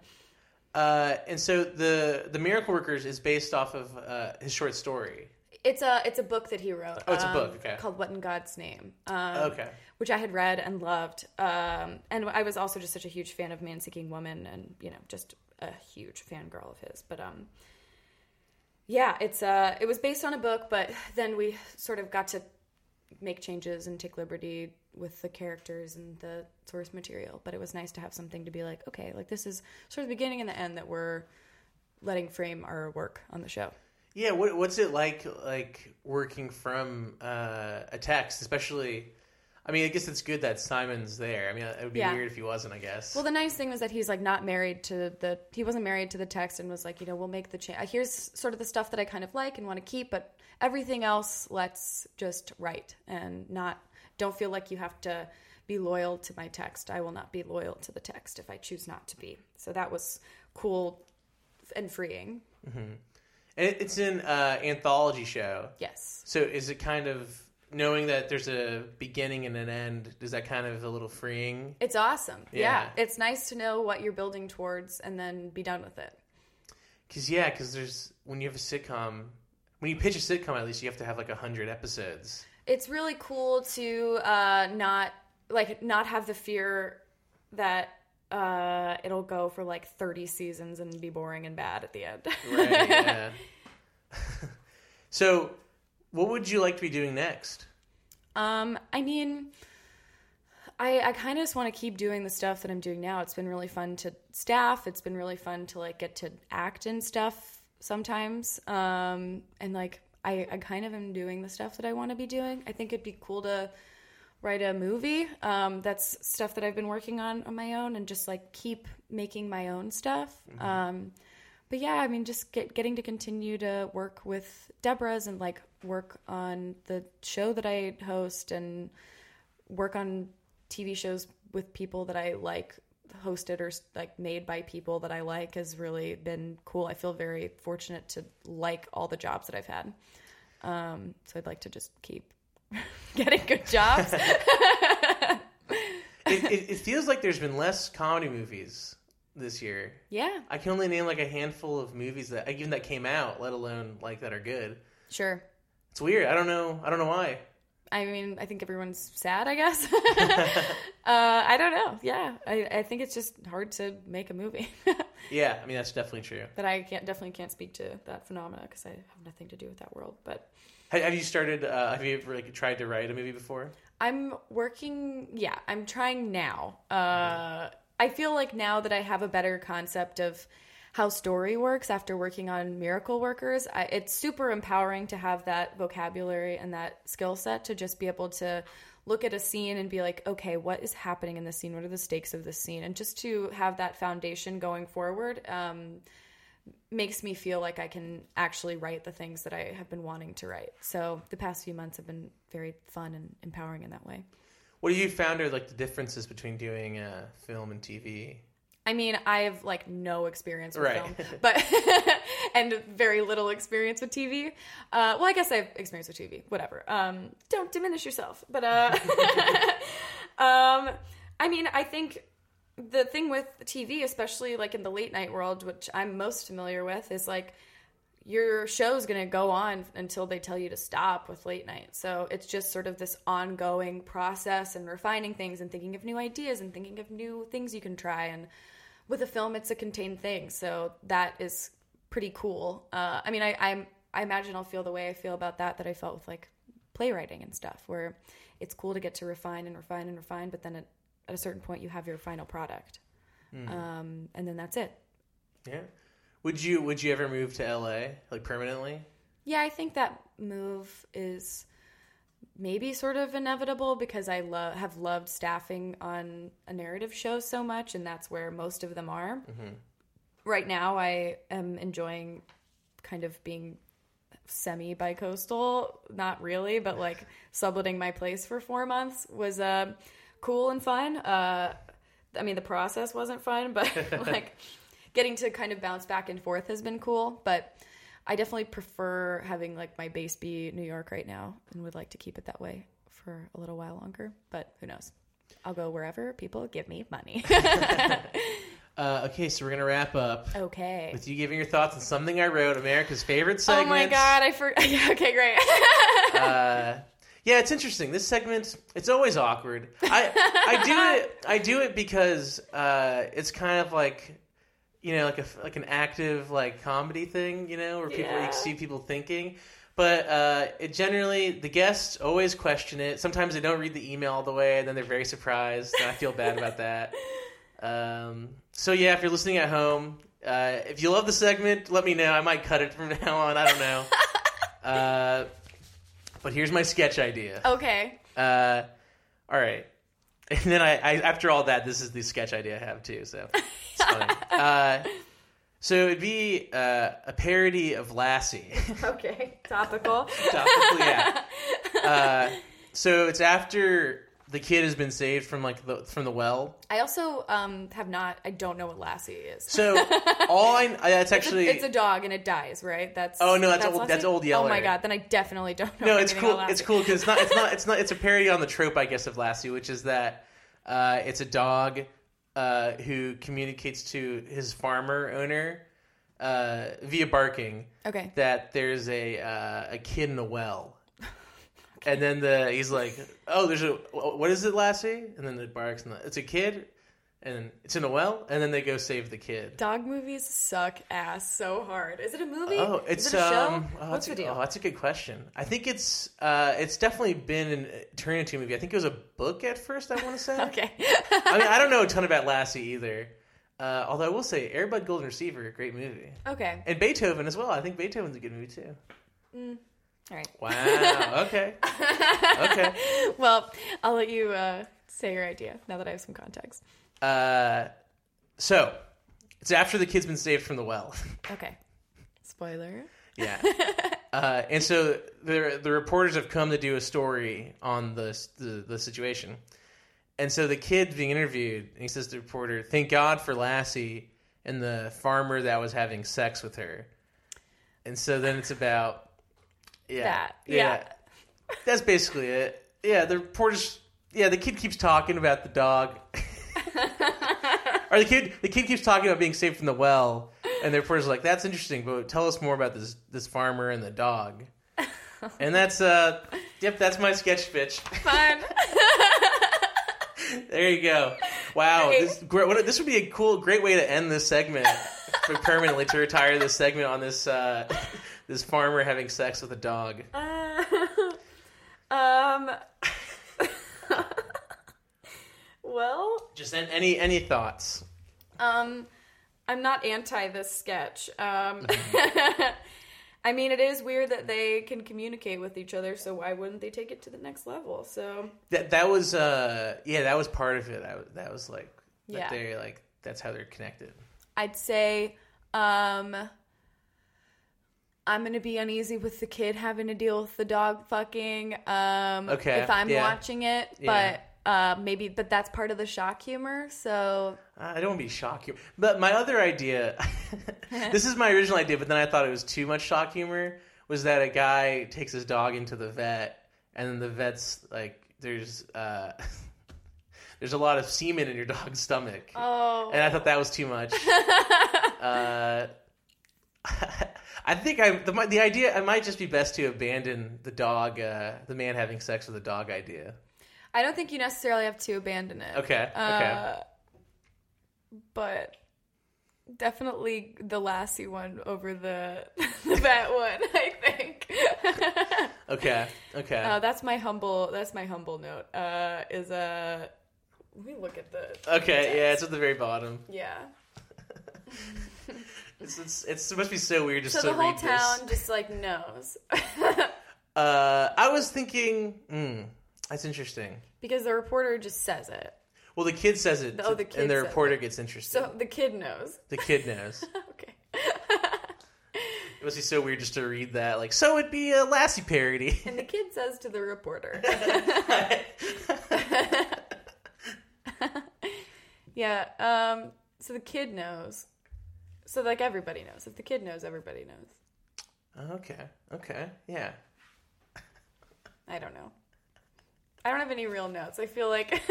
Uh, and so the the Miracle Workers is based off of uh, his short story. It's a it's a book that he wrote. Oh, it's a um, book, okay. Called What in God's Name. Um, Okay. Which I had read and loved, um, and I was also just such a huge fan of Man Seeking Woman, and you know, just a huge fangirl of his. But um, yeah, it's uh, it was based on a book, but then we sort of got to make changes and take liberty with the characters and the source material. But it was nice to have something to be like, okay, like this is sort of the beginning and the end that we're letting frame our work on the show. Yeah, what, what's it like like working from uh, a text, especially? I mean, I guess it's good that Simon's there. I mean, it would be Yeah. weird if he wasn't. I guess. Well, the nice thing was that he's like not married to the. He wasn't married to the text and was like, you know, we'll make the change. Here's sort of the stuff that I kind of like and want to keep, but everything else, let's just write and not. Don't feel like you have to be loyal to my text. I will not be loyal to the text if I choose not to be. So that was cool and freeing. and it, it's an uh, anthology show. Yes. So is it kind of knowing that there's a beginning and an end? Is that kind of a little freeing? It's awesome. Yeah. Yeah. It's nice to know what you're building towards and then be done with it. Because yeah, because there's when you have a sitcom, when you pitch a sitcom, at least you have to have like a hundred episodes. it's really cool to uh, not like not have the fear that uh, it'll go for like 30 seasons and be boring and bad at the end. Right. yeah. *laughs* *laughs* so, what would you like to be doing next? Um, I mean, I I kind of just want to keep doing the stuff that I'm doing now. It's been really fun to staff. It's been really fun to like get to act and stuff sometimes. Um, and like I I kind of am doing the stuff that I want to be doing. I think it'd be cool to write a movie. Um, that's stuff that I've been working on on my own and just like keep making my own stuff. Um, but yeah, I mean, just get, getting to continue to work with Deborah's and like work on the show that I host and work on TV shows with people that I like hosted or like made by people that I like has really been cool. I feel very fortunate to like all the jobs that I've had. Um, so I'd like to just keep *laughs* getting good jobs. *laughs* *laughs* It, it, it feels like there's been less comedy movies this year. yeah, I can only name like a handful of movies that even that came out, let alone like that are good. sure. It's weird. I don't know. I don't know why. I mean, I think everyone's sad, I guess. *laughs* *laughs* uh, I don't know. Yeah. I, I think it's just hard to make a movie. *laughs* Yeah, I mean that's definitely true. but I can't definitely can't speak to that phenomena because I have nothing to do with that world. But Have, have you started? Uh, have you ever like tried to write a movie before? I'm working. Yeah, I'm trying now. Uh, I feel like now that I have a better concept of how story works after working on Miracle Workers, I, it's super empowering to have that vocabulary and that skill set to just be able to look at a scene and be like, okay, what is happening in this scene? What are the stakes of this scene? And just to have that foundation going forward. Um, makes me feel like I can actually write the things that I have been wanting to write. So the past few months have been very fun and empowering in that way. What have you found are like the differences between doing uh, film and TV? I mean, I have like no experience with Right. film, *laughs* but *laughs* and very little experience with TV. Uh, well, I guess I have experience with TV. Whatever. Um, don't diminish yourself. But uh, *laughs* um, I mean, I think the thing with TV, especially like in the late night world, which I'm most familiar with, is like your show's going to go on until they tell you to stop with late night. So it's just sort of this ongoing process and refining things and thinking of new ideas and thinking of new things you can try. And with a film, it's a contained thing. So that is pretty cool. Uh, I mean, I, I'm, I imagine I'll feel the way I feel about that that I felt with like playwriting and stuff, where it's cool to get to refine and refine and refine, but then at, at a certain point, you have your final product. Um, and then that's it. Yeah. Would you Would you ever move to LA like permanently? Yeah, I think that move is maybe sort of inevitable because I love have loved staffing on a narrative show so much, and that's where most of them are. Right now, I am enjoying kind of being semi bi-coastal not really but like *laughs* subletting my place for four months was uh cool and fun uh i mean the process wasn't fun but *laughs* like getting to kind of bounce back and forth has been cool but i definitely prefer having like my base be new york right now and would like to keep it that way for a little while longer but who knows i'll go wherever people give me money *laughs* *laughs* Uh, okay, so we're gonna wrap up okay with you giving your thoughts on something I wrote, America's favorite segment. oh my god i forgot *laughs* okay great uh, yeah, it's interesting. This segment, it's always awkward. I I do it. I do it because uh, it's kind of like, you know, like a like an active like comedy thing. You know, where people Yeah. you see people thinking. But uh, it generally, the guests always question it. Sometimes they don't read the email all the way, and then they're very surprised. And I feel bad about that. *laughs* Um, so yeah, if you're listening at home, uh, if you love the segment, let me know. I might cut it from *laughs* now on. I don't know. *laughs* uh, but here's my sketch idea. okay Uh, all right. And then I, I, after all that, this is the sketch idea I have too. So it's funny. *laughs* uh, so it'd be uh, a parody of Lassie. *laughs* okay topical Topical, yeah. *laughs* Uh, so it's after the kid has been saved from like the from the well. I also um, have not. I don't know what Lassie is. So *laughs* all I that's It's a- actually it's a dog and it dies, right? That's Oh, no, that's old- Lassie? that's Old Oh my god, then I definitely don't know. no, it's cool. It's cool because it's not. It's not. It's not. It's a parody on the trope, I guess, of Lassie, which is that uh, it's a dog uh, who communicates to his farmer owner uh, via barking Okay. that there's a uh, a kid in a well. And then the he's like, "Oh, there's a what is it, Lassie?" And then it barks, and the, it's a kid. and it's in a well, and then they go save the kid. Dog movies suck ass so hard. Is it a movie? Oh, it's Is it a show? um. Oh, What's that's the a, deal? Oh, that's a good question. I think it's uh, it's definitely been in, turned into a movie. I think it was a book at first. I want to say. *laughs* okay. *laughs* I mean, I don't know a ton about Lassie either. Uh, although I will say, Air Bud Golden Receiver, great movie, okay. and Beethoven as well. I think Beethoven's a good movie too. All right. Wow. *laughs* Okay. okay. Well, I'll let you uh, say your idea now that I have some context. Uh, so it's after the kid's been saved from the well. *laughs* Okay. Spoiler. Yeah. *laughs* uh, and so the the reporters have come to do a story on the, the the situation. And so the kid's being interviewed, and he says to the reporter, "Thank God for Lassie and the farmer that was having sex with her." And so then it's about yeah, That. Yeah. That's basically it. Yeah, the reporters. Yeah, the kid keeps talking about the dog. *laughs* or the kid, the kid keeps talking about being saved from the well, and the reporter's like, "That's interesting, but tell us more about this this farmer and the dog." *laughs* And that's uh, yep, that's my sketch bitch. Fun. *laughs* There you go. Wow, Great. this. What, this would be a cool, great way to end this segment permanently to retire this segment on this uh, this farmer having sex with a dog. *laughs* um. *laughs* well, Just an- any any thoughts? um, I'm not anti this sketch. Um. *laughs* I mean, it is weird that they can communicate with each other, so why wouldn't they take it to the next level? So, That that was uh yeah that was part of it. I, was- that was like that Yeah. they're like that's how they're connected. I'd say um I'm gonna be uneasy with the kid having to deal with the dog fucking. Um Okay, if I'm yeah. watching it. Yeah. But uh maybe but that's part of the shock humor, so I don't want to be shock humor, but my other idea, *laughs* this is my original idea, but then I thought it was too much shock humor. Was that a guy takes his dog into the vet, and then the vet's like, "There's uh, *laughs* there's a lot of semen in your dog's stomach," Oh and I thought that was too much. *laughs* uh, I think I the, the idea it might just be best to abandon the dog, uh, the man having sex with a dog idea. I don't think you necessarily have to abandon it. Okay, okay. Uh, but definitely the Lassie one over the *laughs* the vet one, I think. *laughs* Okay. Okay. Uh, that's my humble. That's my humble note. Uh, is a. let me look at the. okay. Yeah, it's at the very bottom. Yeah. *laughs* It's, it's, it's supposed to be so weird just So to the whole read town this. just like knows *laughs* Uh, I was thinking, mm, that's interesting. because the reporter just says it. Well, the kid says it, Oh, the kid and the reporter it. gets interested. So the kid knows. the kid knows. *laughs* Okay. *laughs* it must be so weird just to read that. Like, so it'd be a Lassie parody. And the kid says to the reporter. yeah. Um. So the kid knows. So like everybody knows. If the kid knows, everybody knows. okay. Okay. Yeah. I don't know. I don't have any real notes. I feel like *laughs*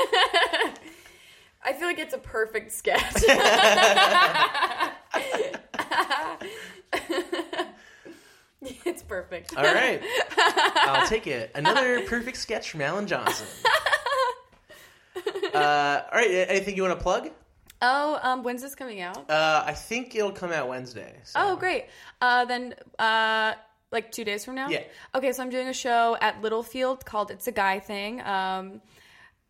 I feel like it's a perfect sketch. *laughs* it's perfect. All right. I'll take it. Another perfect sketch from Alan Johnson. *laughs* Uh, all right. Anything you want to plug? Oh, um, when's this coming out? Uh, I think it'll come out Wednesday. So. Oh, great. Uh, then, uh, like two days from now. Yeah. Okay, so I'm doing a show at Littlefield called "It's a Guy Thing." Um,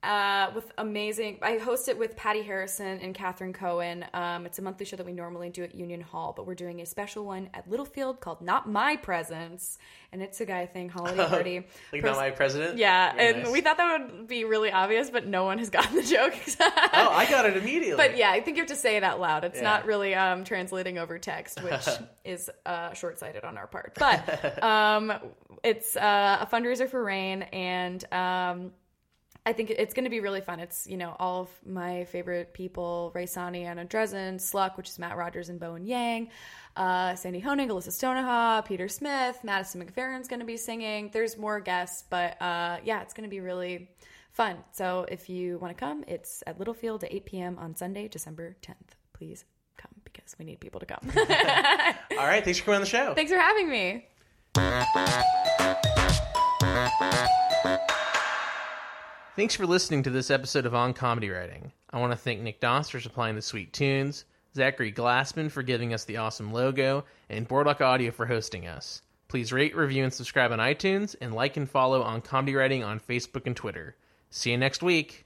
uh, with amazing. I host it with Patty Harrison and Catherine Cohen. Um, it's a monthly show that we normally do at Union Hall, but we're doing a special one at Littlefield called "Not My Presence," and it's a guy thing *laughs* holiday party. Like Pers- not my president. Yeah, Very and nice. we thought that would be really obvious, but no one has gotten the joke. *laughs* Oh, I got it immediately. But yeah, I think you have to say it out loud. It's Yeah. not really um, translating over text, *laughs* which is uh, short sighted on our part. But um, it's uh, a fundraiser for RAINN, and um, I think it's going to be really fun. It's you know all of my favorite people: Rae Sanni, Anna Drezen, Sluck, which is Matt Rogers and Bowen Yang, uh, Sandy Honig, Alyssa Stonoha, Peter Smith, Madison McFerrin's going to be singing. There's more guests, but uh, yeah, it's going to be really fun. So if you want to come, it's at Littlefield at 8 p.m. on Sunday, December 10th. Please come because we need people to come. *laughs* All right. Thanks for coming on the show. Thanks for having me. Thanks for listening to this episode of On Comedy Writing. I want to thank Nick Doss for supplying the sweet tunes, Zachary Glassman for giving us the awesome logo, and Boardwalk Audio for hosting us. Please rate, review, and subscribe on iTunes, and like and follow on Comedy Writing on Facebook and Twitter. See you next week.